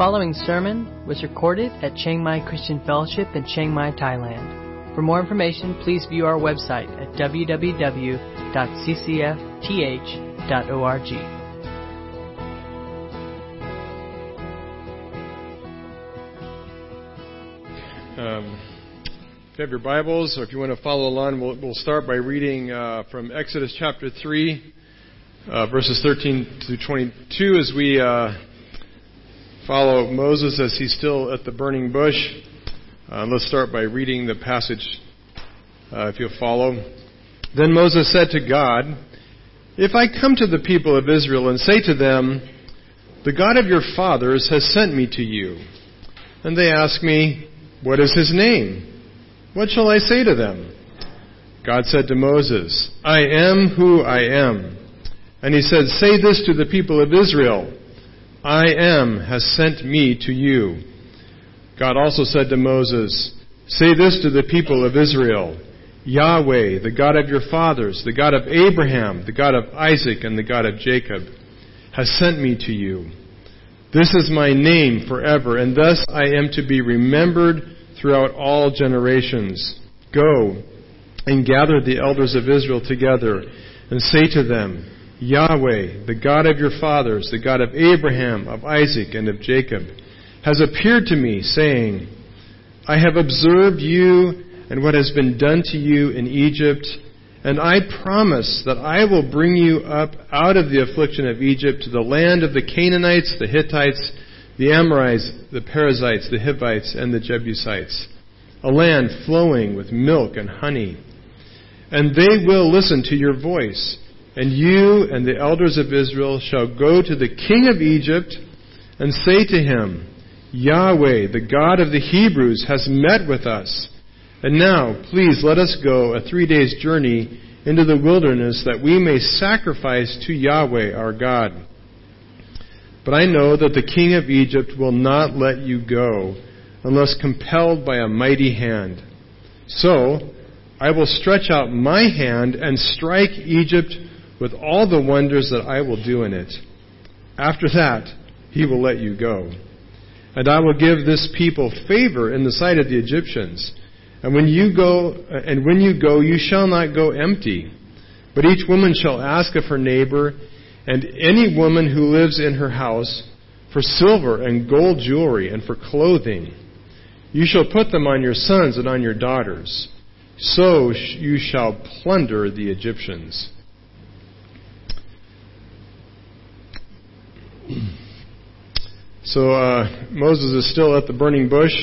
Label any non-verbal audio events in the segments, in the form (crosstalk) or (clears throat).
following sermon was recorded at Chiang Mai Christian Fellowship in Chiang Mai, Thailand. For more information, please view our website at www.ccfth.org. Um, if you have your Bibles, or if you want to follow along, we'll, we'll start by reading uh, from Exodus chapter 3, uh, verses 13 to 22, as we uh, follow Moses as he's still at the burning bush. Uh, let's start by reading the passage, uh, if you'll follow. Then Moses said to God, If I come to the people of Israel and say to them, The God of your fathers has sent me to you, and they ask me, What is his name? What shall I say to them? God said to Moses, I am who I am. And he said, Say this to the people of Israel. I am has sent me to you. God also said to Moses, Say this to the people of Israel Yahweh, the God of your fathers, the God of Abraham, the God of Isaac, and the God of Jacob, has sent me to you. This is my name forever, and thus I am to be remembered throughout all generations. Go and gather the elders of Israel together and say to them, Yahweh, the God of your fathers, the God of Abraham, of Isaac, and of Jacob, has appeared to me, saying, I have observed you and what has been done to you in Egypt, and I promise that I will bring you up out of the affliction of Egypt to the land of the Canaanites, the Hittites, the Amorites, the Perizzites, the Hivites, and the Jebusites, a land flowing with milk and honey. And they will listen to your voice and you and the elders of Israel shall go to the king of Egypt and say to him, Yahweh, the God of the Hebrews, has met with us. And now, please let us go a three days journey into the wilderness that we may sacrifice to Yahweh our God. But I know that the king of Egypt will not let you go unless compelled by a mighty hand. So, I will stretch out my hand and strike Egypt with all the wonders that I will do in it. After that, he will let you go. And I will give this people favor in the sight of the Egyptians. And when you go, and when you go, you shall not go empty. But each woman shall ask of her neighbor, and any woman who lives in her house, for silver and gold jewelry and for clothing. You shall put them on your sons and on your daughters. So you shall plunder the Egyptians. So uh, Moses is still at the burning bush,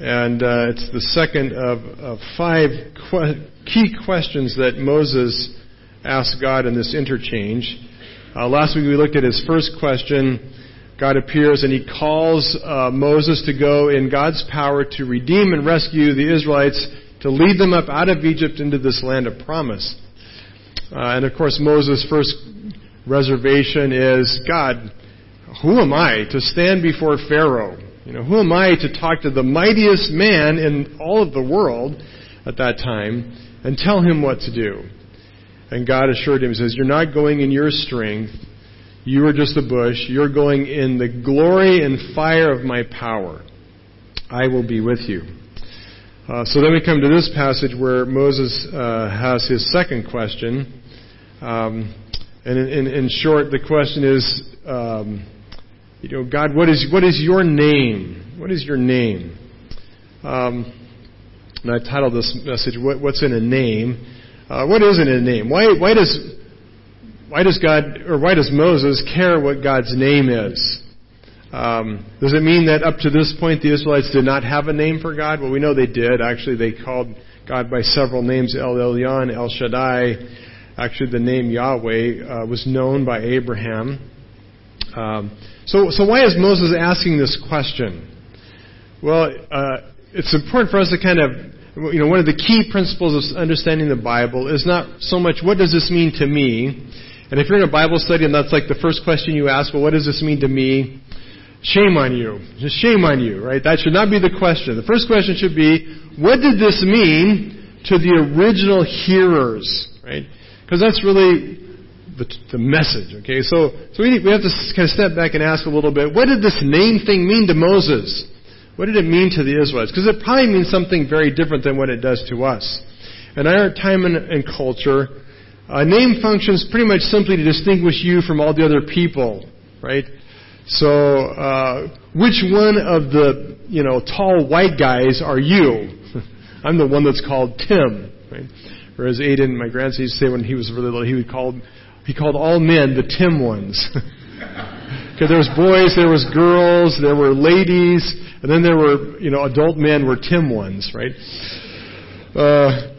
and uh, it's the second of, of five que- key questions that Moses asked God in this interchange. Uh, last week we looked at his first question. God appears and he calls uh, Moses to go in God's power to redeem and rescue the Israelites, to lead them up out of Egypt into this land of promise. Uh, and of course, Moses' first reservation is God, who am I to stand before Pharaoh? You know, who am I to talk to the mightiest man in all of the world at that time and tell him what to do? And God assured him, says, You're not going in your strength. You are just a bush. You're going in the glory and fire of my power. I will be with you. Uh, so then we come to this passage where Moses uh, has his second question. Um, and in, in, in short, the question is, um, you know, God, what is what is your name? What is your name? Um, and I titled this message, what, "What's in a Name?" Uh, what is in a name? Why why does why does God or why does Moses care what God's name is? Um, does it mean that up to this point the Israelites did not have a name for God? Well, we know they did. Actually, they called God by several names: El Elyon, El Shaddai. Actually, the name Yahweh uh, was known by Abraham. Um, so, so why is Moses asking this question? Well, uh, it's important for us to kind of, you know, one of the key principles of understanding the Bible is not so much what does this mean to me, and if you're in a Bible study and that's like the first question you ask, well, what does this mean to me? Shame on you. Just shame on you, right? That should not be the question. The first question should be, what did this mean to the original hearers, right? Because that's really the, the message. Okay, so so we, we have to kind of step back and ask a little bit. What did this name thing mean to Moses? What did it mean to the Israelites? Because it probably means something very different than what it does to us. In our time and, and culture, a name functions pretty much simply to distinguish you from all the other people, right? So, uh, which one of the you know tall white guys are you? (laughs) I'm the one that's called Tim, right? Whereas Aiden, my grandson, used to say when he was really little, he would call he called all men the Tim ones. (laughs) Because there was boys, there was girls, there were ladies, and then there were you know adult men were Tim ones, right? Uh,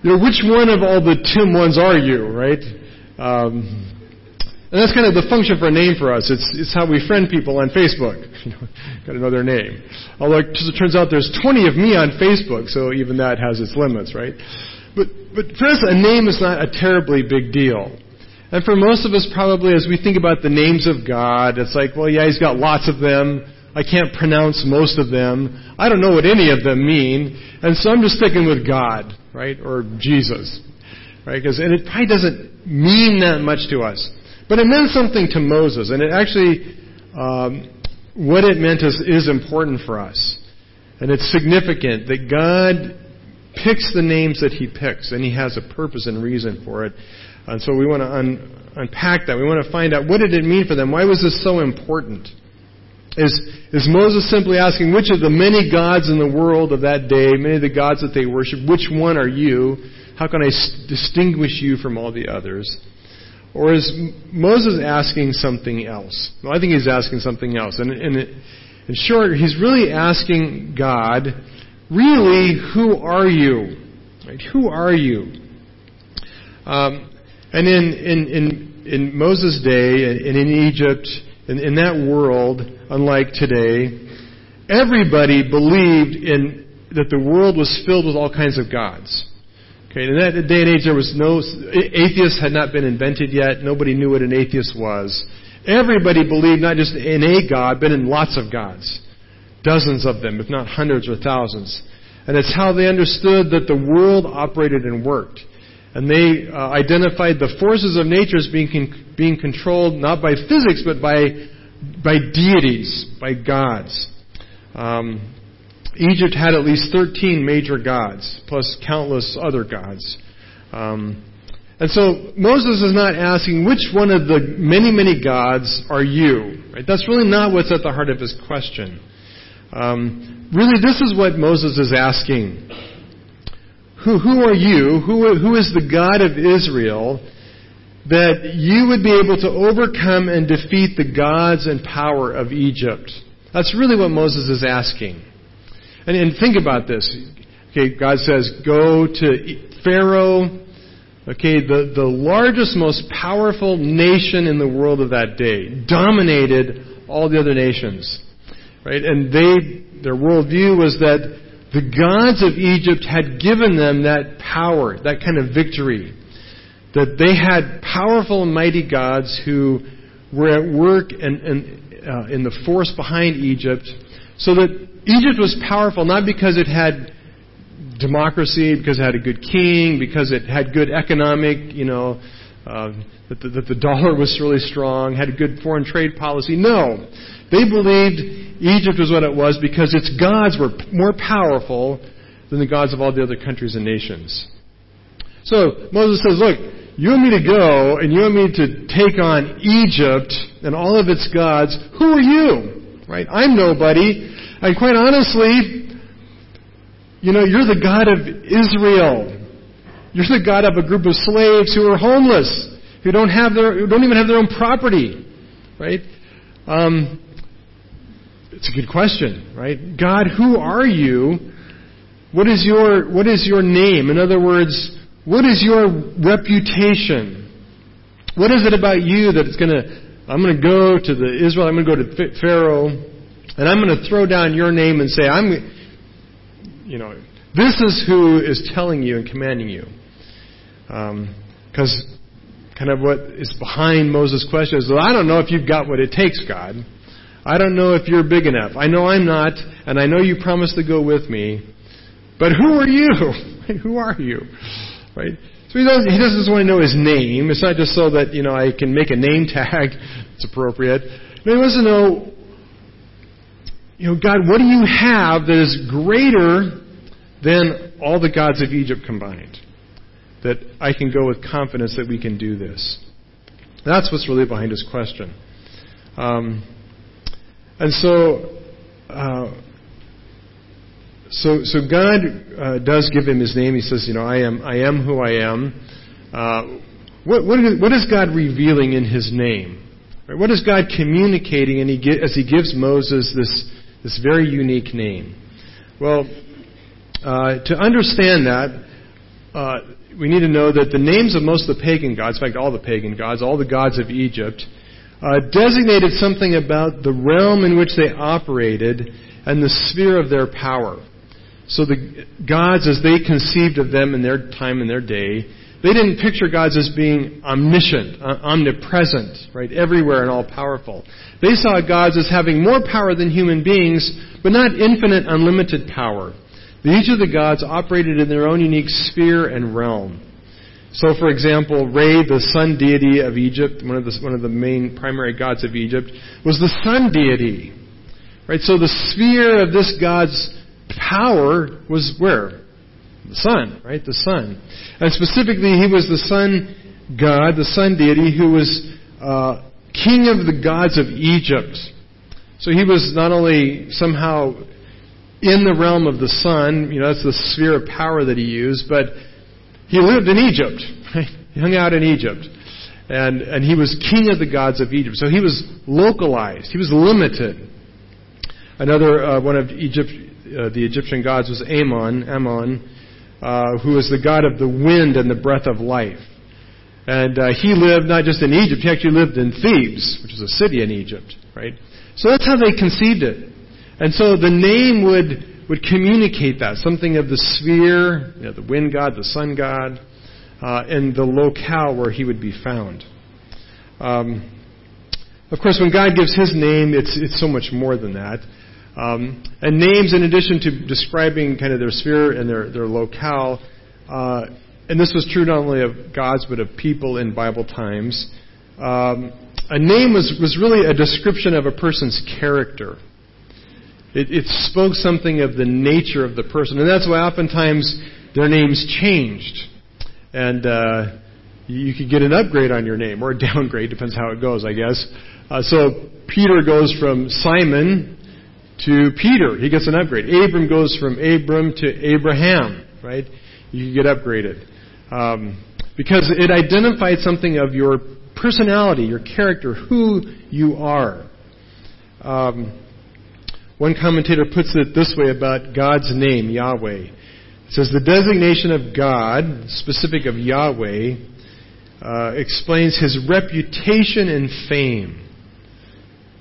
you know which one of all the Tim ones are you, right? Um, and that's kind of the function for a name for us. It's, it's how we friend people on Facebook. (laughs) Got to know their name. Although it turns out there's 20 of me on Facebook, so even that has its limits, right? But, but for us, a name is not a terribly big deal. And for most of us, probably, as we think about the names of God, it's like, well, yeah, He's got lots of them. I can't pronounce most of them. I don't know what any of them mean. And so I'm just sticking with God, right? Or Jesus, right? Because, and it probably doesn't mean that much to us. But it meant something to Moses. And it actually, um, what it meant is, is important for us. And it's significant that God picks the names that he picks, and he has a purpose and reason for it. And so we want to un- unpack that. We want to find out what did it mean for them? Why was this so important? Is, is Moses simply asking which of the many gods in the world of that day, many of the gods that they worship, which one are you? How can I s- distinguish you from all the others? Or is Moses asking something else? Well, I think he's asking something else. And, and in short, he's really asking God, really, who are you? Right? Who are you? Um, and in, in, in, in Moses' day, and in Egypt, in, in that world, unlike today, everybody believed in that the world was filled with all kinds of gods. Okay, in that day and age, there was no atheists had not been invented yet. Nobody knew what an atheist was. Everybody believed not just in a God, but in lots of gods, dozens of them, if not hundreds or thousands. And it's how they understood that the world operated and worked. And they uh, identified the forces of nature as being con- being controlled not by physics, but by by deities, by gods. Um, Egypt had at least 13 major gods, plus countless other gods. Um, and so Moses is not asking which one of the many, many gods are you. Right? That's really not what's at the heart of his question. Um, really, this is what Moses is asking. Who, who are you? Who, who is the God of Israel that you would be able to overcome and defeat the gods and power of Egypt? That's really what Moses is asking. And, and think about this. Okay, God says, go to Pharaoh, okay, the, the largest, most powerful nation in the world of that day, dominated all the other nations. Right? And they, their worldview was that the gods of Egypt had given them that power, that kind of victory. That they had powerful mighty gods who were at work and uh, in the force behind Egypt, so that Egypt was powerful not because it had democracy, because it had a good king, because it had good economic, you know, uh, that, the, that the dollar was really strong, had a good foreign trade policy. No. They believed Egypt was what it was because its gods were more powerful than the gods of all the other countries and nations. So Moses says, look, you want me to go and you want me to take on Egypt and all of its gods. Who are you? Right? I'm nobody. And quite honestly, you know, you're the God of Israel. You're the God of a group of slaves who are homeless, who don't have their, who don't even have their own property, right? Um, it's a good question, right? God, who are you? What is your what is your name? In other words, what is your reputation? What is it about you that it's going to? I'm going to go to the Israel. I'm going to go to Pharaoh, and I'm going to throw down your name and say, I'm, you know, this is who is telling you and commanding you. Because um, kind of what is behind Moses' question is, well, I don't know if you've got what it takes, God. I don't know if you're big enough. I know I'm not, and I know you promised to go with me. But who are you? (laughs) who are you? Right? So he doesn't, he doesn't want to know his name. It's not just so that, you know, I can make a name tag. (laughs) It's appropriate. No, he wants to know, you know, God, what do you have that is greater than all the gods of Egypt combined? That I can go with confidence that we can do this. That's what's really behind his question. Um, and so, uh, so, so God uh, does give him his name. He says, you know, I am, I am who I am. Uh, what, what, is, what is God revealing in his name? What is God communicating and he, as he gives Moses this, this very unique name? Well, uh, to understand that, uh, we need to know that the names of most of the pagan gods, in fact, all the pagan gods, all the gods of Egypt, uh, designated something about the realm in which they operated and the sphere of their power. So the gods, as they conceived of them in their time and their day, they didn't picture gods as being omniscient, uh, omnipresent, right, everywhere and all powerful. They saw gods as having more power than human beings, but not infinite, unlimited power. Each of the gods operated in their own unique sphere and realm. So, for example, Re, the sun deity of Egypt, one of the, one of the main primary gods of Egypt, was the sun deity. Right? So the sphere of this god's power was where? The sun, right? The sun. And specifically, he was the sun god, the sun deity, who was uh, king of the gods of Egypt. So he was not only somehow in the realm of the sun, you know, that's the sphere of power that he used, but he lived in Egypt. Right? He hung out in Egypt. And, and he was king of the gods of Egypt. So he was localized. He was limited. Another uh, one of Egypt, uh, the Egyptian gods was Amon, Amon, uh, who was the god of the wind and the breath of life. And uh, he lived not just in Egypt, he actually lived in Thebes, which is a city in Egypt, right? So that's how they conceived it. And so the name would, would communicate that, something of the sphere, you know, the wind god, the sun god, uh, and the locale where he would be found. Um, of course, when God gives his name, it's, it's so much more than that. Um, and names, in addition to describing kind of their sphere and their, their locale, uh, and this was true not only of gods but of people in Bible times, um, a name was, was really a description of a person's character. It, it spoke something of the nature of the person. And that's why oftentimes their names changed. And uh, you could get an upgrade on your name, or a (laughs) downgrade, depends how it goes, I guess. Uh, so Peter goes from Simon to Peter. He gets an upgrade. Abram goes from Abram to Abraham, right? You get upgraded. Um, because it identified something of your personality, your character, who you are. Um, one commentator puts it this way about God's name, Yahweh. It says the designation of God, specific of Yahweh, uh, explains his reputation and fame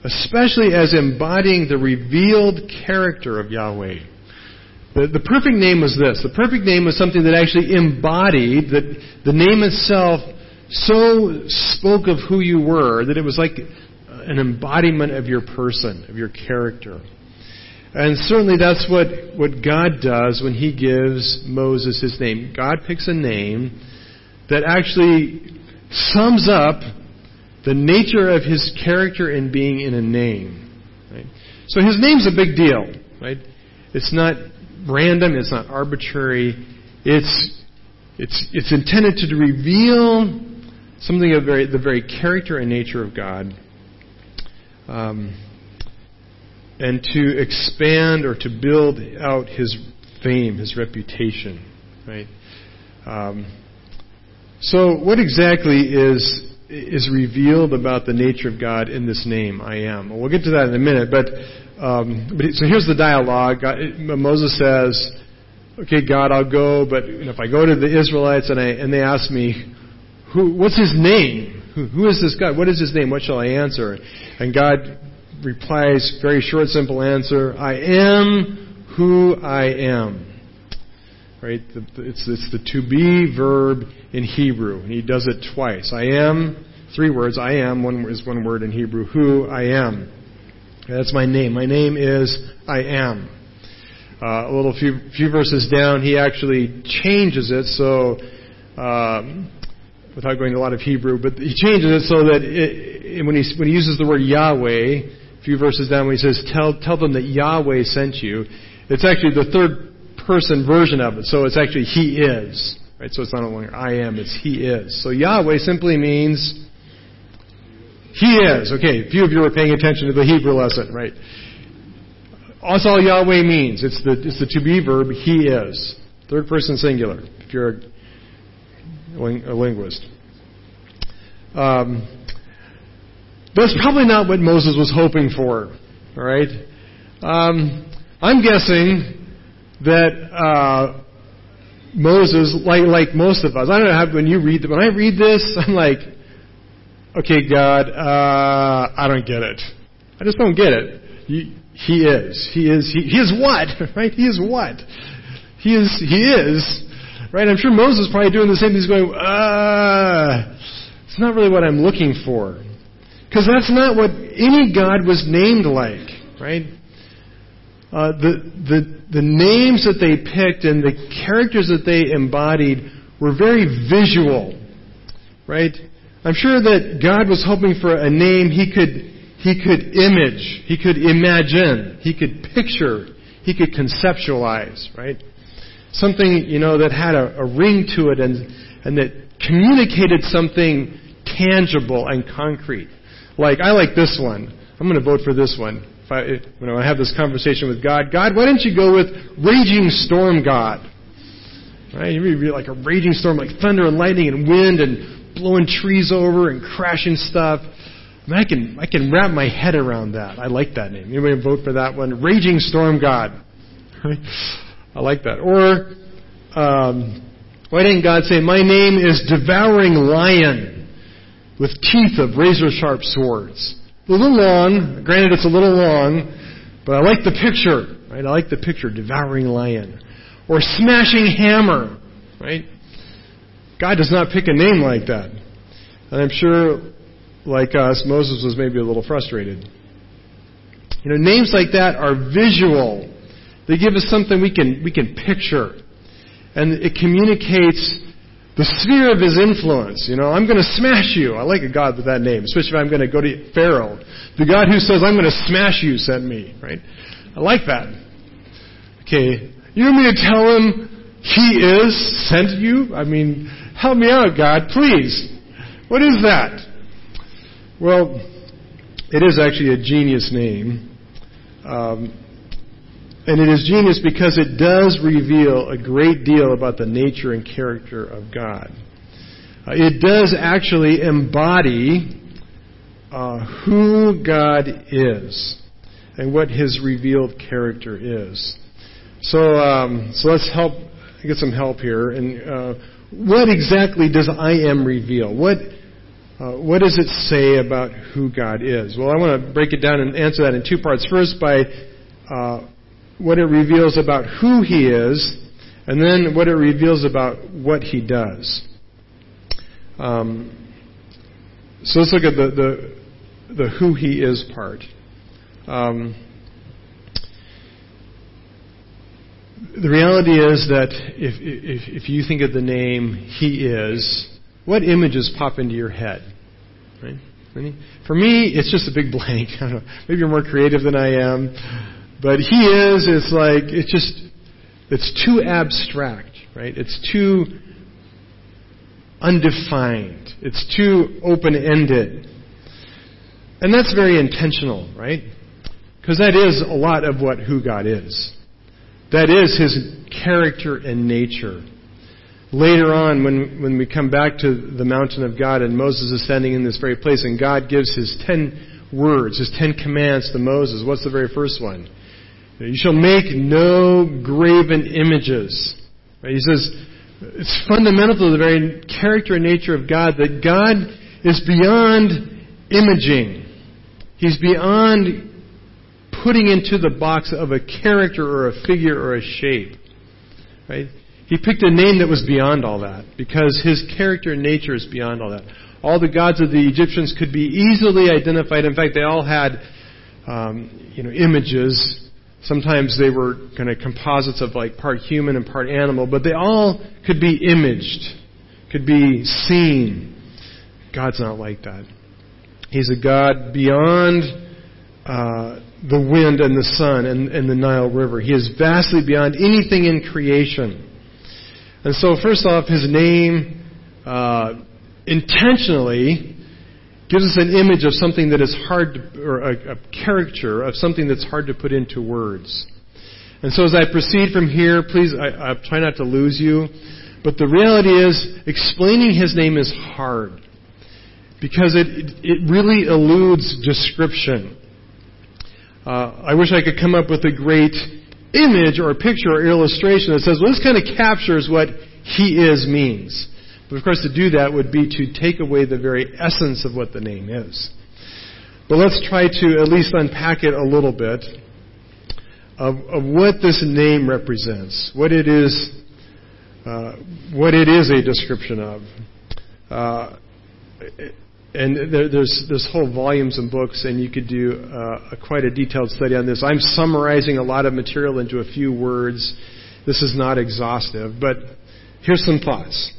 especially as embodying the revealed character of Yahweh. The, the perfect name was this. The perfect name was something that actually embodied, that the name itself so spoke of who you were that it was like an embodiment of your person, of your character. And certainly that's what, what God does when He gives Moses his name. God picks a name that actually sums up the nature of his character and being in a name. Right? So his name's a big deal, right? It's not random, it's not arbitrary. It's it's it's intended to reveal something of very, the very character and nature of God, um, and to expand or to build out His fame, His reputation, right? Um, so, what exactly is is revealed about the nature of God in this name, I am. Well, we'll get to that in a minute, but, um, but so here's the dialogue. Moses says, "Okay, God, I'll go, but if I go to the Israelites and I and they ask me, who, what's his name? Who, who is this God? What is his name? What shall I answer?" And God replies, very short, simple answer: "I am who I am." Right? It's, it's the to be verb in Hebrew, and he does it twice. I am, three words. I am, one is one word in Hebrew. Who I am. That's my name. My name is I am. Uh, a little few, few verses down, he actually changes it. So um, without going to a lot of Hebrew, but he changes it so that it, when, he, when he uses the word Yahweh, a few verses down, when he says, tell, tell them that Yahweh sent you, it's actually the third person version of it. So it's actually He is. Right? So it's not only I am, it's He is. So Yahweh simply means He is. Okay, a few of you are paying attention to the Hebrew lesson, right? That's all Yahweh means. It's the, it's the to be verb, He is. Third person singular, if you're a, a linguist. Um, that's probably not what Moses was hoping for, all right? Um, I'm guessing that uh, Moses, like like most of us, I don't know how when you read when I read this, (laughs) I'm like, okay, God, uh, I don't get it. I just don't get it. He, is. He is. He, he is what? (laughs) Right? He is what? He is. He is. Right? I'm sure Moses is probably doing the same. Thing. He's going, uh, it's not really what I'm looking for. Because that's not what any God was named like. Right? Uh, the, the, the names that they picked and the characters that they embodied were very visual, right? I'm sure that God was hoping for a name he could, he could image, he could imagine, he could picture, he could conceptualize, right? Something, you know, that had a, a ring to it and, and that communicated something tangible and concrete. Like, I like this one. I'm going to vote for this one if I, if, when I have this conversation with God, God, why don't you go with raging storm God? Right? You be like a raging storm, like thunder and lightning and wind and blowing trees over and crashing stuff. I, mean, I can I can wrap my head around that. I like that name. Anybody vote for that one? Raging storm God. Right? I like that. Or um, why didn't God say, "My name is devouring lion with teeth of razor sharp swords"? a little long. Granted, it's a little long, but I like the picture. Right? I like the picture, devouring lion, or smashing hammer. Right? God does not pick a name like that, and I'm sure, like us, Moses was maybe a little frustrated. You know, names like that are visual. They give us something we can we can picture, and it communicates the sphere of his influence. You know, I'm going to smash you. I like a God with that name, especially if I'm going to go to Pharaoh. The God who says, I'm going to smash you sent me, right? I like that. Okay. You want me to tell him he is sent you? I mean, help me out, God, please. What is that? Well, it is actually a genius name. Um, and it is genius because it does reveal a great deal about the nature and character of God. Uh, it does actually embody uh, who God is and what His revealed character is. So, um, so let's help get some help here. And uh, what exactly does I am reveal? What uh, what does it say about who God is? Well, I want to break it down and answer that in two parts. First, by uh, what it reveals about who he is, and then what it reveals about what he does. Um, so let's look at the, the, the who he is part. Um, the reality is that if, if, if you think of the name He is, what images pop into your head? Right? For me, it's just a big blank. (laughs) Maybe you're more creative than I am. But he is, it's like, it's just, it's too abstract, right? It's too undefined. It's too open-ended. And that's very intentional, right? Because that is a lot of what who God is. That is his character and nature. Later on, when, when we come back to the mountain of God and Moses is standing in this very place and God gives his ten words, his ten commands to Moses, what's the very first one? You shall make no graven images. Right? He says it's fundamental to the very character and nature of God that God is beyond imaging. He's beyond putting into the box of a character or a figure or a shape. Right? He picked a name that was beyond all that because his character and nature is beyond all that. All the gods of the Egyptians could be easily identified. In fact, they all had um, you know, images Sometimes they were kind of composites of like part human and part animal, but they all could be imaged could be seen. God's not like that. He's a God beyond uh, the wind and the sun and, and the Nile River. He is vastly beyond anything in creation. And so, first off, his name uh, intentionally gives us an image of something that is hard to, or a, a caricature of something that's hard to put into words. And so as I proceed from here, please, I, I try not to lose you. But the reality is, explaining his name is hard. Because it, it really eludes description. Uh, I wish I could come up with a great image or picture or illustration that says, well, this kind of captures what he is means. But of course, to do that would be to take away the very essence of what the name is. But let's try to at least unpack it a little bit of, of what this name represents, what it is, uh, what it is a description of. Uh, and there, there's there's whole volumes and books, and you could do uh, quite a detailed study on this. I'm summarizing a lot of material into a few words. This is not exhaustive, but here's some thoughts.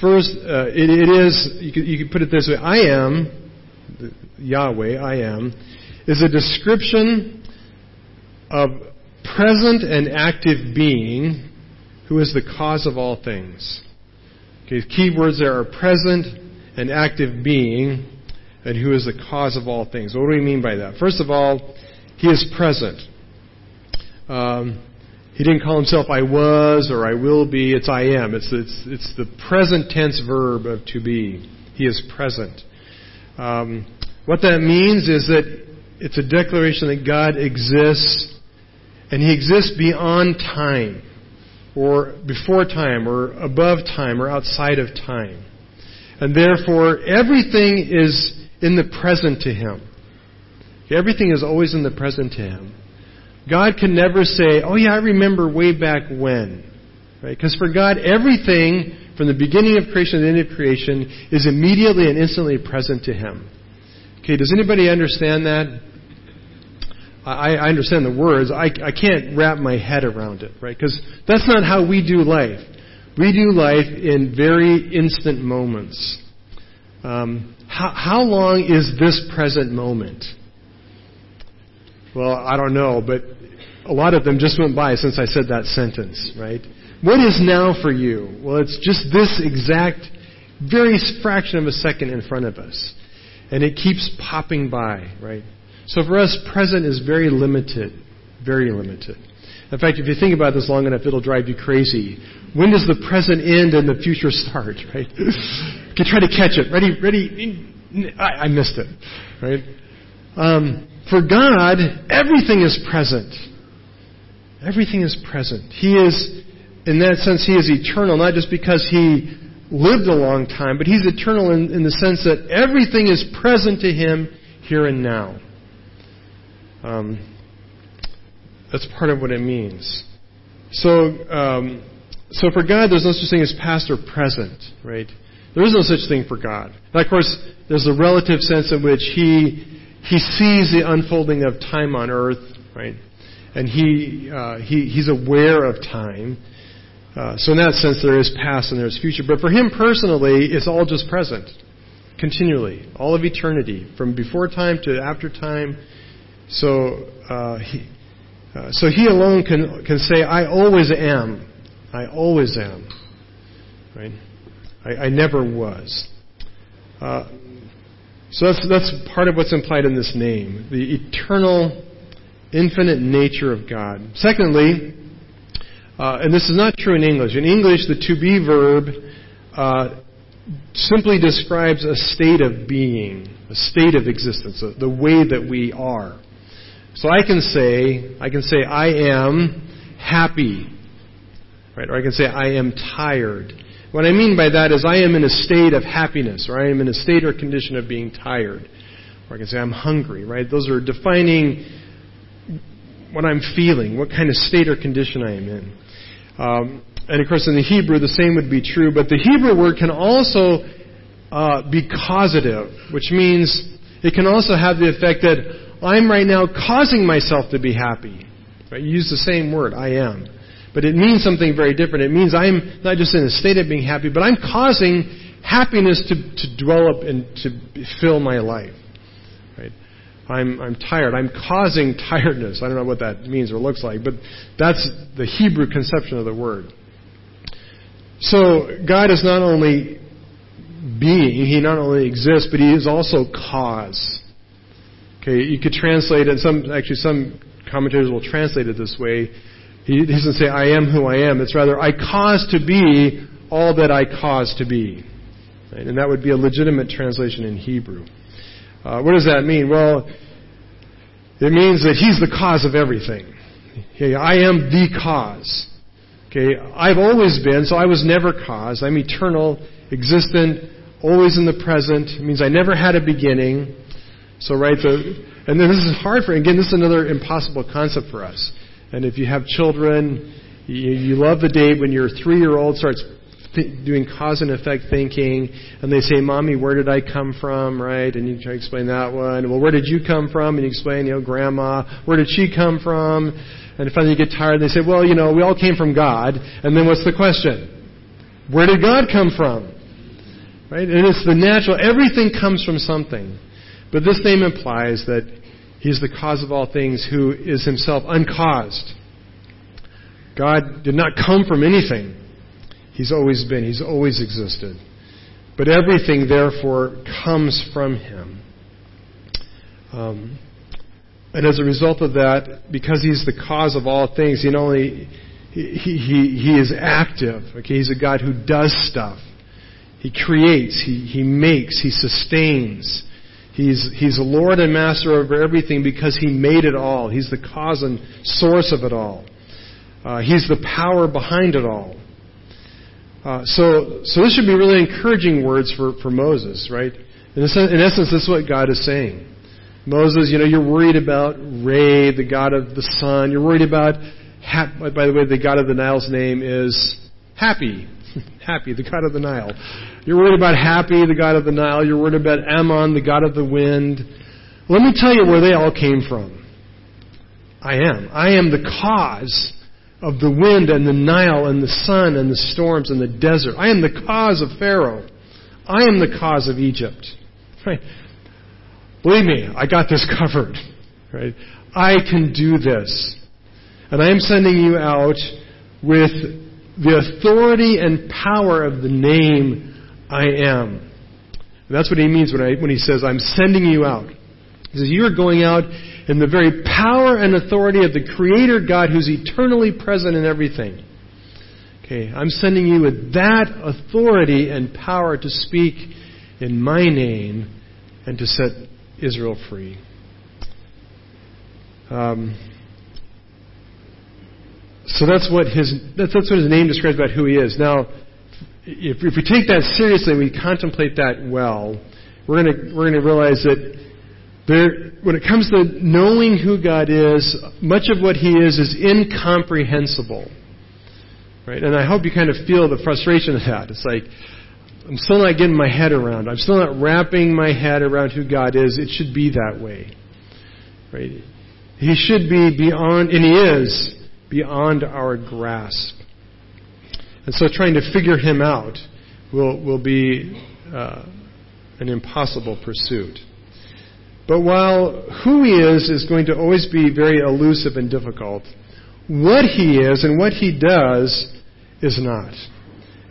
First, uh, it, it is, you could, you could put it this way I am, Yahweh, I am, is a description of present and active being who is the cause of all things. Okay, key words there are present and active being and who is the cause of all things. What do we mean by that? First of all, he is present. Um, he didn't call himself I was or I will be. It's I am. It's, it's, it's the present tense verb of to be. He is present. Um, what that means is that it's a declaration that God exists and He exists beyond time or before time or above time or outside of time. And therefore, everything is in the present to Him. Everything is always in the present to Him. God can never say, oh yeah, I remember way back when. Right? Because for God, everything from the beginning of creation to the end of creation is immediately and instantly present to Him. Okay, does anybody understand that? I, I understand the words. I, I can't wrap my head around it, right? Because that's not how we do life. We do life in very instant moments. Um, how, how long is this present moment? Well, I don't know, but a lot of them just went by since I said that sentence, right? What is now for you? Well, it's just this exact, very fraction of a second in front of us. And it keeps popping by, right? So for us, present is very limited. Very limited. In fact, if you think about this long enough, it'll drive you crazy. When does the present end and the future start, (laughs) right? you try to catch it. Ready, ready. I, I missed it, right? Um, for God, everything is present. Everything is present. He is, in that sense, He is eternal, not just because He lived a long time, but He's eternal in, in the sense that everything is present to Him here and now. Um, that's part of what it means. So, um, so for God, there's no such thing as past or present, right? There is no such thing for God. Now, of course, there's a relative sense in which He he sees the unfolding of time on earth, right? And he, uh, he he's aware of time. Uh, so in that sense, there is past and there's future. But for him personally, it's all just present, continually, all of eternity, from before time to after time. So uh, he, uh, so he alone can can say, "I always am. I always am." Right? I, I never was. So that's, that's part of what's implied in this name the eternal, infinite nature of God. Secondly, uh, and this is not true in English. In English, the to be verb uh, simply describes a state of being, a state of existence, the way that we are. So I can say, I can say, I am happy, right? Or I can say, I am tired. What I mean by that is I am in a state of happiness, or I am in a state or condition of being tired. Or I can say I'm hungry, right? Those are defining what I'm feeling, what kind of state or condition I am in. Um, and of course, in the Hebrew, the same would be true, but the Hebrew word can also uh, be causative, which means it can also have the effect that I'm right now causing myself to be happy. Right? You use the same word, I am. But it means something very different. It means I'm not just in a state of being happy, but I'm causing happiness to, to develop and to fill my life. Right? I'm, I'm tired. I'm causing tiredness. I don't know what that means or looks like, but that's the Hebrew conception of the word. So God is not only being, He not only exists, but He is also cause. Okay, you could translate it, some, actually some commentators will translate it this way. He doesn't say, I am who I am. It's rather, I cause to be all that I cause to be. Right? And that would be a legitimate translation in Hebrew. Uh, what does that mean? Well, it means that He's the cause of everything. Okay, I am the cause. Okay, I've always been, so I was never caused. I'm eternal, existent, always in the present. It means I never had a beginning. So, right, the, and then this is hard for, again, this is another impossible concept for us. And if you have children, you, you love the day when your three year old starts th- doing cause and effect thinking, and they say, Mommy, where did I come from, right? And you try to explain that one. Well, where did you come from? And you explain, you know, Grandma, where did she come from? And finally you get tired, and they say, Well, you know, we all came from God. And then what's the question? Where did God come from? Right? And it's the natural, everything comes from something. But this name implies that He's the cause of all things who is himself uncaused. God did not come from anything. He's always been, He's always existed. But everything, therefore, comes from Him. Um, and as a result of that, because He's the cause of all things, He not only he, he, he is active. Okay, He's a God who does stuff. He creates, He, he makes, He sustains. He's, he's Lord and Master over everything because He made it all. He's the cause and source of it all. Uh, he's the power behind it all. Uh, so, so this should be really encouraging words for, for Moses, right? In, in essence, this is what God is saying. Moses, you know, you're worried about Re, the god of the sun. You're worried about, by the way, the god of the Nile's name is Happy. (laughs) Happy, the god of the Nile. You're worried about Happy, the god of the Nile. You're worried about Ammon, the god of the wind. Let me tell you where they all came from. I am. I am the cause of the wind and the Nile and the sun and the storms and the desert. I am the cause of Pharaoh. I am the cause of Egypt. Right? Believe me, I got this (laughs) covered. Right? I can do this. And I am sending you out with the authority and power of the name I am. And that's what he means when, I, when he says, I'm sending you out. He says, You are going out in the very power and authority of the Creator God who's eternally present in everything. Okay, I'm sending you with that authority and power to speak in my name and to set Israel free. Um, so that's what his that's, that's what his name describes about who he is. Now, if, if we take that seriously, we contemplate that well, we're gonna we're going to realize that there, when it comes to knowing who God is, much of what He is is incomprehensible. Right? And I hope you kind of feel the frustration of that. It's like, I'm still not getting my head around. I'm still not wrapping my head around who God is. It should be that way. Right? He should be beyond, and He is, beyond our grasp. And so trying to figure Him out will, will be uh, an impossible pursuit. But while who he is is going to always be very elusive and difficult, what he is and what he does is not.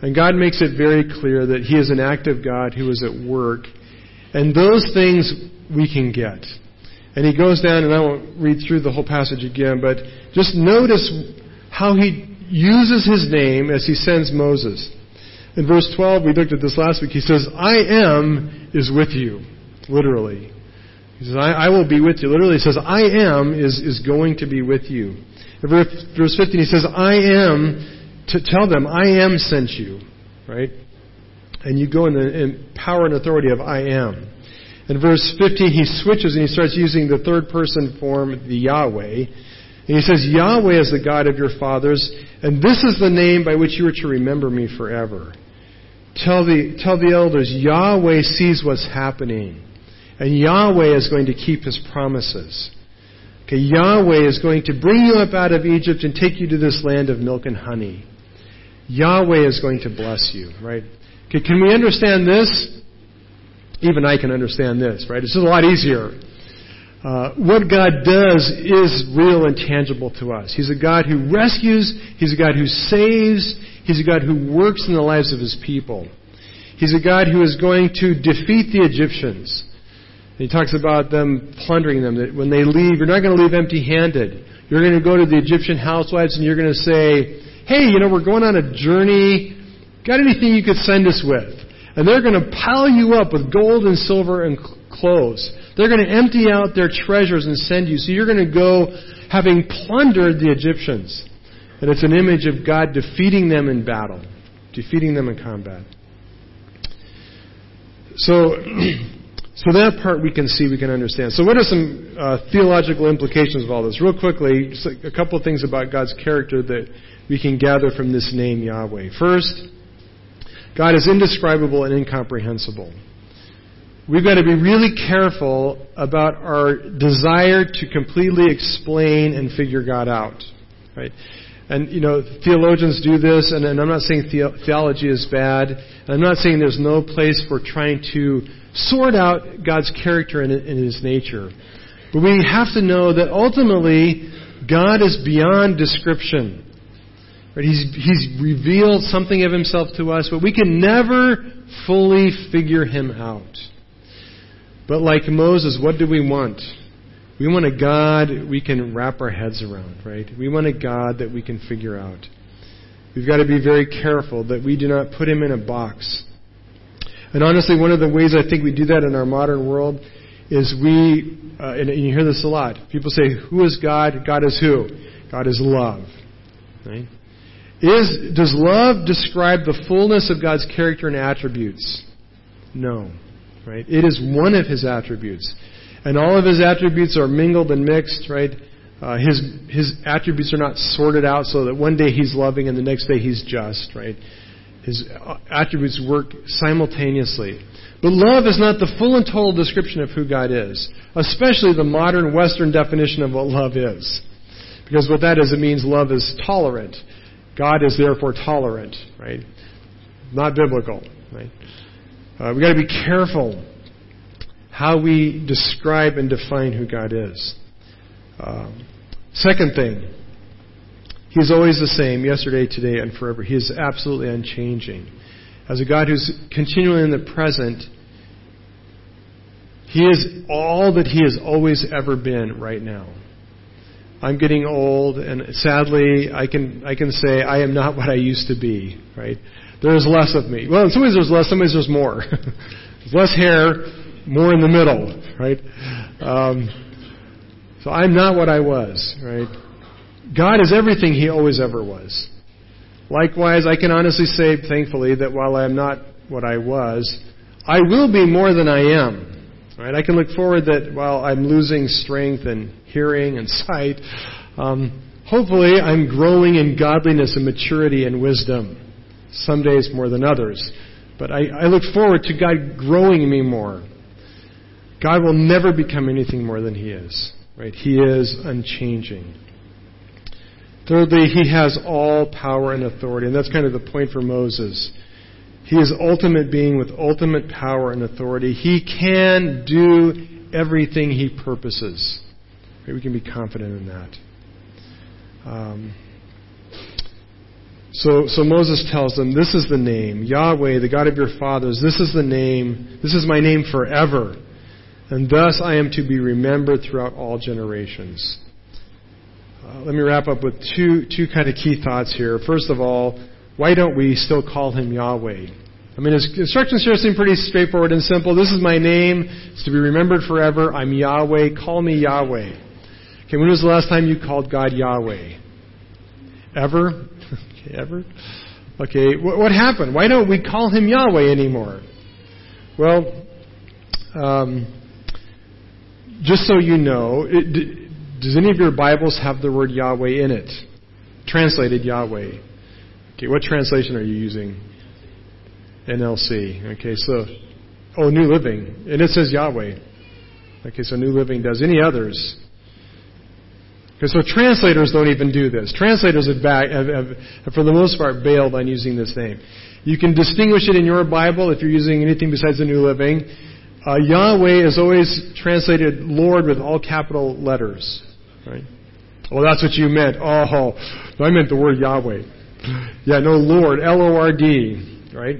And God makes it very clear that he is an active God who is at work. And those things we can get. And he goes down, and I won't read through the whole passage again, but just notice how he uses his name as he sends Moses. In verse 12, we looked at this last week, he says, I am is with you, literally. He says, I, I, will be with you. Literally, he says, I am is, is going to be with you. In verse 15, he says, I am, to tell them, I am sent you. Right? And you go in the in power and authority of I am. In verse 15, he switches and he starts using the third person form, the Yahweh. And he says, Yahweh is the God of your fathers, and this is the name by which you are to remember me forever. Tell the, tell the elders, Yahweh sees what's happening. And Yahweh is going to keep his promises. Okay, Yahweh is going to bring you up out of Egypt and take you to this land of milk and honey. Yahweh is going to bless you, right? Okay, can we understand this? Even I can understand this, right? It's just a lot easier. Uh, what God does is real and tangible to us. He's a God who rescues, He's a God who saves, He's a God who works in the lives of His people. He's a God who is going to defeat the Egyptians. He talks about them plundering them, that when they leave, you're not going to leave empty handed. You're going to go to the Egyptian housewives and you're going to say, hey, you know, we're going on a journey. Got anything you could send us with? And they're going to pile you up with gold and silver and clothes. They're going to empty out their treasures and send you. So you're going to go having plundered the Egyptians. And it's an image of God defeating them in battle, defeating them in combat. So, (clears throat) so that part we can see, we can understand. So what are some uh, theological implications of all this? Real quickly, just a couple of things about God's character that we can gather from this name Yahweh. First, God is indescribable and incomprehensible. We've got to be really careful about our desire to completely explain and figure God out. Right? And, you know, theologians do this, and, and I'm not saying the- theology is bad, and I'm not saying there's no place for trying to sort out God's character and, and His nature. But we have to know that ultimately, God is beyond description. Right? He's, he's revealed something of himself to us, but we can never fully figure him out. But like Moses, what do we want? We want a God we can wrap our heads around, right? We want a God that we can figure out. We've got to be very careful that we do not put him in a box. And honestly, one of the ways I think we do that in our modern world is we, uh, and you hear this a lot. People say, Who is God? God is who? God is love. Right? Is, does love describe the fullness of God's character and attributes? No. Right? It is one of his attributes. And all of his attributes are mingled and mixed, right? Uh, his, his attributes are not sorted out so that one day he's loving and the next day he's just, right? His attributes work simultaneously. But love is not the full and total description of who God is, especially the modern Western definition of what love is. Because what that is, it means love is tolerant. God is therefore tolerant, right? Not biblical, right? Uh, we've got to be careful how we describe and define who God is. Um, second thing, He's always the same, yesterday, today, and forever. He is absolutely unchanging. As a God who's continually in the present, He is all that He has always ever been right now. I'm getting old, and sadly, I can I can say I am not what I used to be. Right? There is less of me. Well, in some ways there's less. Some ways there's more. (laughs) there's less hair, more in the middle. Right? Um, so I'm not what I was. Right? God is everything He always ever was. Likewise, I can honestly say, thankfully, that while I am not what I was, I will be more than I am. Right? I can look forward that while I'm losing strength and hearing and sight, um, hopefully I'm growing in godliness and maturity and wisdom. Some days more than others. But I, I look forward to God growing me more. God will never become anything more than He is. Right? He is unchanging. Thirdly, He has all power and authority. And that's kind of the point for Moses. He is ultimate being with ultimate power and authority. He can do everything He purposes. We can be confident in that. Um, so, so Moses tells them, This is the name, Yahweh, the God of your fathers. This is the name, this is my name forever. And thus I am to be remembered throughout all generations. Uh, let me wrap up with two, two kind of key thoughts here. First of all, why don't we still call him Yahweh? I mean, his instructions here seem pretty straightforward and simple. This is my name. It's to be remembered forever. I'm Yahweh. Call me Yahweh. Okay, when was the last time you called God Yahweh? Ever? (laughs) okay, ever? Okay, what, what, happened? Why don't we call him Yahweh anymore? Well, um, just so you know, it, does any of your Bibles have the word Yahweh in it? Translated Yahweh. Okay, what translation are you using? NLT. Okay, so, oh, New Living. And it says Yahweh. Okay, so New Living does. Any others? Okay, so translators don't even do this. Translators have, back, have, have, have, for the most part, bailed on using this name. You can distinguish it in your Bible if you're using anything besides the New Living. Uh, Yahweh is always translated Lord with all capital letters. Right? Well, that's what you meant. Oh, I meant the word Yahweh. Yeah, no, Lord, L-O-R-D, right?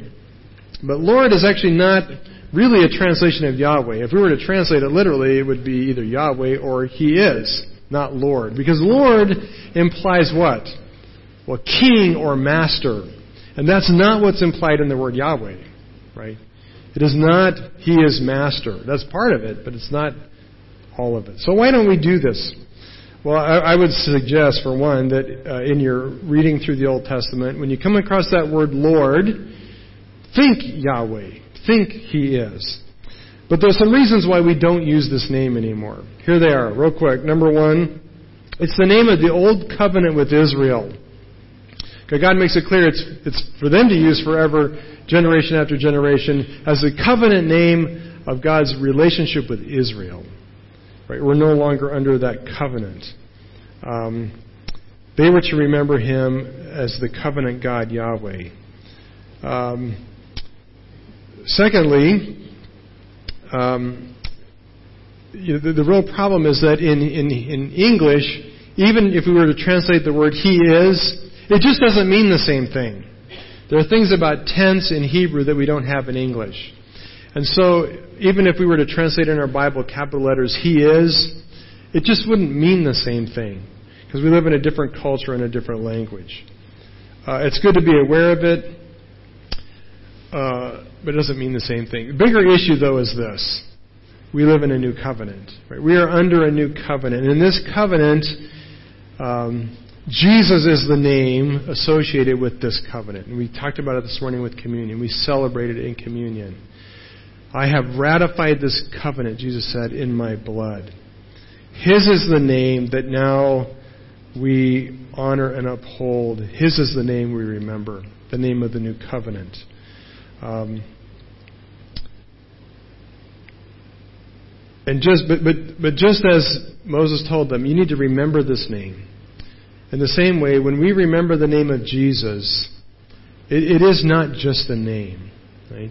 But Lord is actually not really a translation of Yahweh. If we were to translate it literally, it would be either Yahweh or He is, not Lord. Because Lord implies what? Well, king or master. And that's not what's implied in the word Yahweh, right? It is not He is master. That's part of it, but it's not all of it. So why don't we do this? Well, I, I would suggest, for one, that uh, in your reading through the Old Testament, when you come across that word Lord, think Yahweh. Think He is. But there's some reasons why we don't use this name anymore. Here they are, real quick. Number one, it's the name of the Old Covenant with Israel. God makes it clear it's, it's for them to use forever, generation after generation, as the covenant name of God's relationship with Israel. Right? We're no longer under that covenant. Um, they were to remember him as the covenant God Yahweh. Um, secondly, um, you know, the, the, real problem is that in, in, in English, even if we were to translate the word he is, it just doesn't mean the same thing. There are things about tense in Hebrew that we don't have in English. And so, even if we were to translate in our Bible capital letters, He is, it just wouldn't mean the same thing. Because we live in a different culture and a different language. Uh, it's good to be aware of it, uh, but it doesn't mean the same thing. The bigger issue, though, is this. We live in a new covenant. Right? We are under a new covenant. And in this covenant, um, Jesus is the name associated with this covenant. And we talked about it this morning with communion. We celebrated it in communion. I have ratified this covenant, Jesus said, in my blood. His is the name that now we honor and uphold. His is the name we remember, the name of the new covenant. Um, and just, but, but, but just as Moses told them, you need to remember this name. In the same way, when we remember the name of Jesus, it, it is not just a name, right?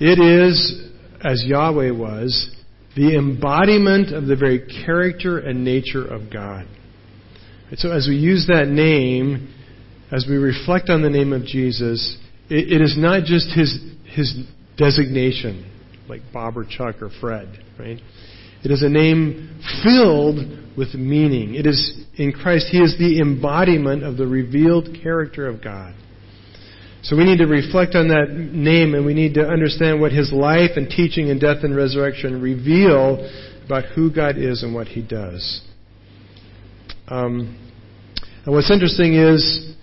It is, as Yahweh was, the embodiment of the very character and nature of God. And so as we use that name, as we reflect on the name of Jesus, it, it is not just his, his designation, like Bob or Chuck or Fred, right? It is a name filled with meaning. It is in Christ, He is the embodiment of the revealed character of God. So we need to reflect on that name and we need to understand what his life and teaching and death and resurrection reveal about who God is and what he does. Um, and what's interesting is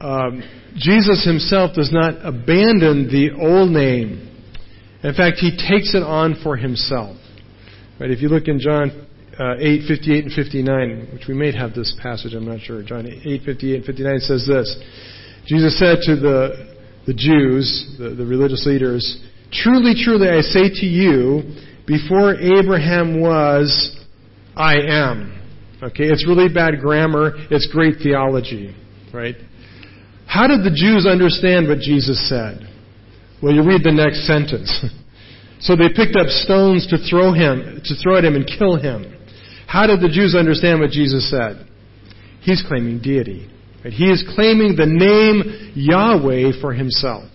um, Jesus himself does not abandon the old name. In fact, he takes it on for himself. Right? If you look in John uh, 8, 58 and 59, which we may have this passage, I'm not sure. John 8, 58 and 59 says this. Jesus said to the, the Jews, the, the religious leaders, Truly, truly, I say to you, before Abraham was, I am. Okay, it's really bad grammar. It's great theology, right? How did the Jews understand what Jesus said? Well, you read the next sentence. (laughs) so they picked up stones to throw him, to throw at him and kill him. How did the Jews understand what Jesus said? He's claiming deity. Right? He is claiming the name Yahweh for himself.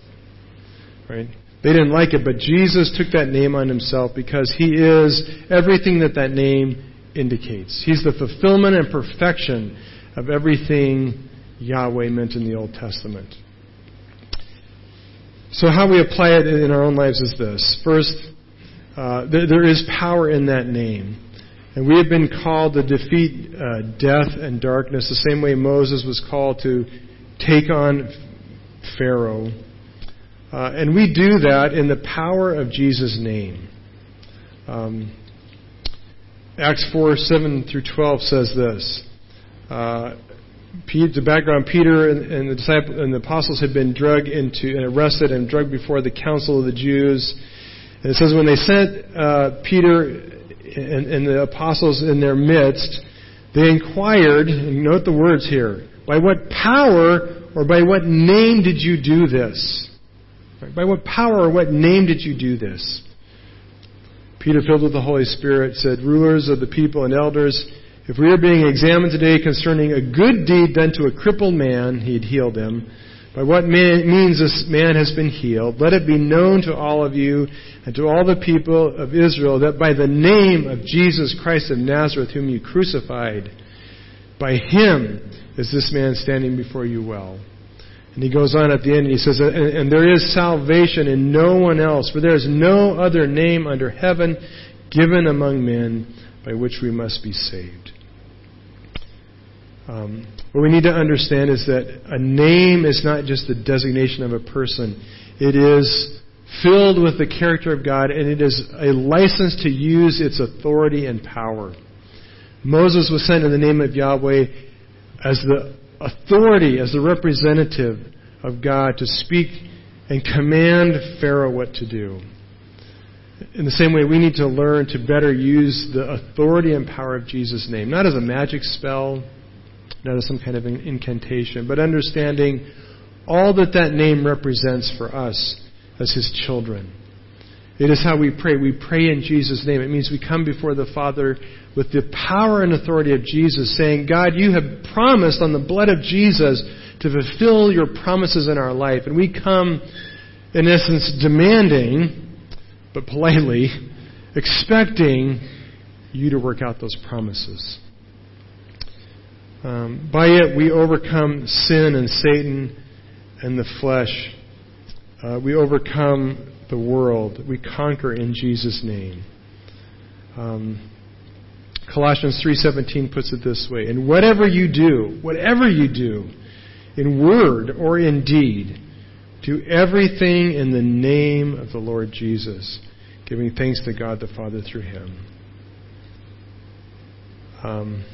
Right? They didn't like it, but Jesus took that name on himself because he is everything that that name indicates. He's the fulfillment and perfection of everything Yahweh meant in the Old Testament. So, how we apply it in our own lives is this. First, uh, there, is power in that name. And we have been called to defeat uh, death and darkness the same way Moses was called to take on Pharaoh. Uh, and we do that in the power of Jesus' name. Um, Acts 4 7 through 12 says this. Uh, the background Peter and, and the disciples and the apostles had been drugged into and arrested and drugged before the council of the Jews. And it says when they sent uh, Peter and, and the apostles in their midst, They inquired, and note the words here, by what power or by what name did you do this? By what power or what name did you do this? Peter, filled with the Holy Spirit, said, Rulers of the people and elders, if we are being examined today concerning a good deed done to a crippled man, he had healed him. By what means this man has been healed, let it be known to all of you and to all the people of Israel that by the name of Jesus Christ of Nazareth, whom you crucified, by him is this man standing before you well. And he goes on at the end and he says, and, and there is salvation in no one else, for there is no other name under heaven given among men by which we must be saved. Um, what we need to understand is that a name is not just the designation of a person. It is filled with the character of God, and it is a license to use its authority and power. Moses was sent in the name of Yahweh as the authority, as the representative of God to speak and command Pharaoh what to do. In the same way, we need to learn to better use the authority and power of Jesus' name, not as a magic spell, not as some kind of an incantation, but understanding all that that name represents for us as His children. It is how we pray. We pray in Jesus' name. It means we come before the Father with the power and authority of Jesus, saying, God, you have promised on the blood of Jesus to fulfill your promises in our life. And we come, in essence, demanding, but politely, expecting you to work out those promises. Um, by it, we overcome sin and Satan and the flesh. Uh, we overcome the world. We conquer in Jesus' name. Um, Colossians 3:17 puts it this way, "And whatever you do, whatever you do, in word or in deed, do everything in the name of the Lord Jesus, giving thanks to God the Father through him." Um,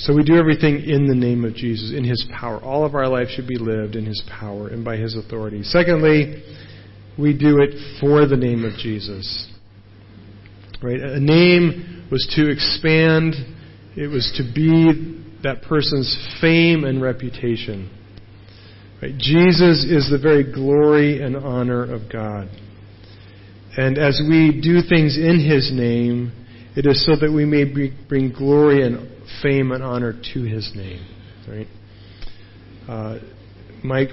so we do everything in the name of Jesus, in His power. All of our life should be lived in His power and by His authority. Secondly, we do it for the name of Jesus. Right? A name was to expand, it was to be that person's fame and reputation. Right? Jesus is the very glory and honor of God. And as we do things in His name, it is so that we may bring glory and fame and honor to His name. Right? Uh, Mike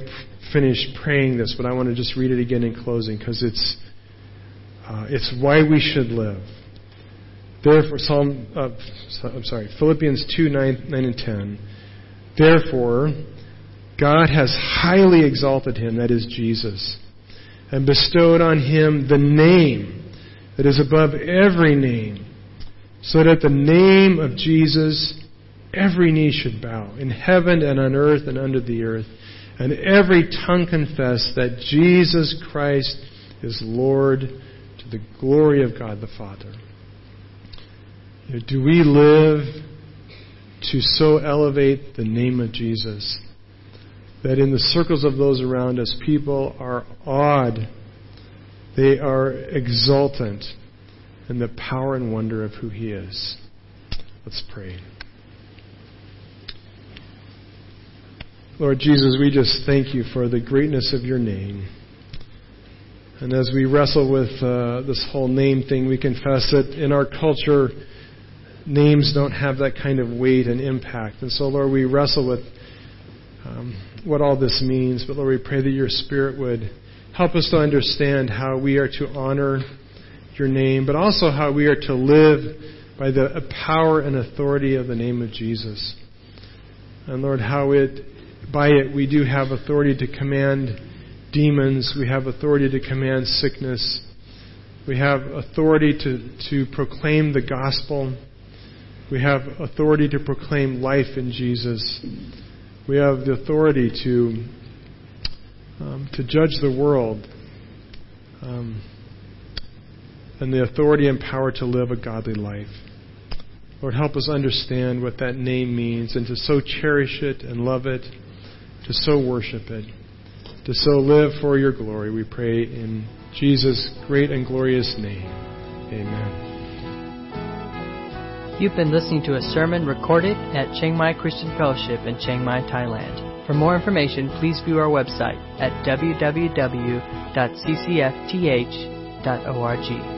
finished praying this, but I want to just read it again in closing because it's uh, it's why we should live. Therefore, Psalm, uh, I'm sorry, Philippians 2, 9, 9 and 10. Therefore, God has highly exalted him, that is Jesus, and bestowed on him the name that is above every name, so that the name of Jesus every knee should bow, in heaven and on earth and under the earth, and every tongue confess that Jesus Christ is Lord to the glory of God the Father. Do we live to so elevate the name of Jesus that in the circles of those around us, people are awed, they are exultant in the power and wonder of who He is? Let's pray. Lord Jesus, we just thank you for the greatness of your name. And as we wrestle with uh, this whole name thing, we confess that in our culture, names don't have that kind of weight and impact. And so, Lord, we wrestle with um, what all this means. But, Lord, we pray that your Spirit would help us to understand how we are to honor your name, but also how we are to live by the power and authority of the name of Jesus. And, Lord, how it by it, we do have authority to command demons. We have authority to command sickness. We have authority to, to proclaim the gospel. We have authority to proclaim life in Jesus. We have the authority to, um, to judge the world. Um, and the authority and power to live a godly life. Lord, help us understand what that name means and to so cherish it and love it to so worship it, to so live for your glory. We pray in Jesus' great and glorious name. Amen. You've been listening to a sermon recorded at Chiang Mai Christian Fellowship in Chiang Mai, Thailand. For more information, please view our website at www.ccfth.org.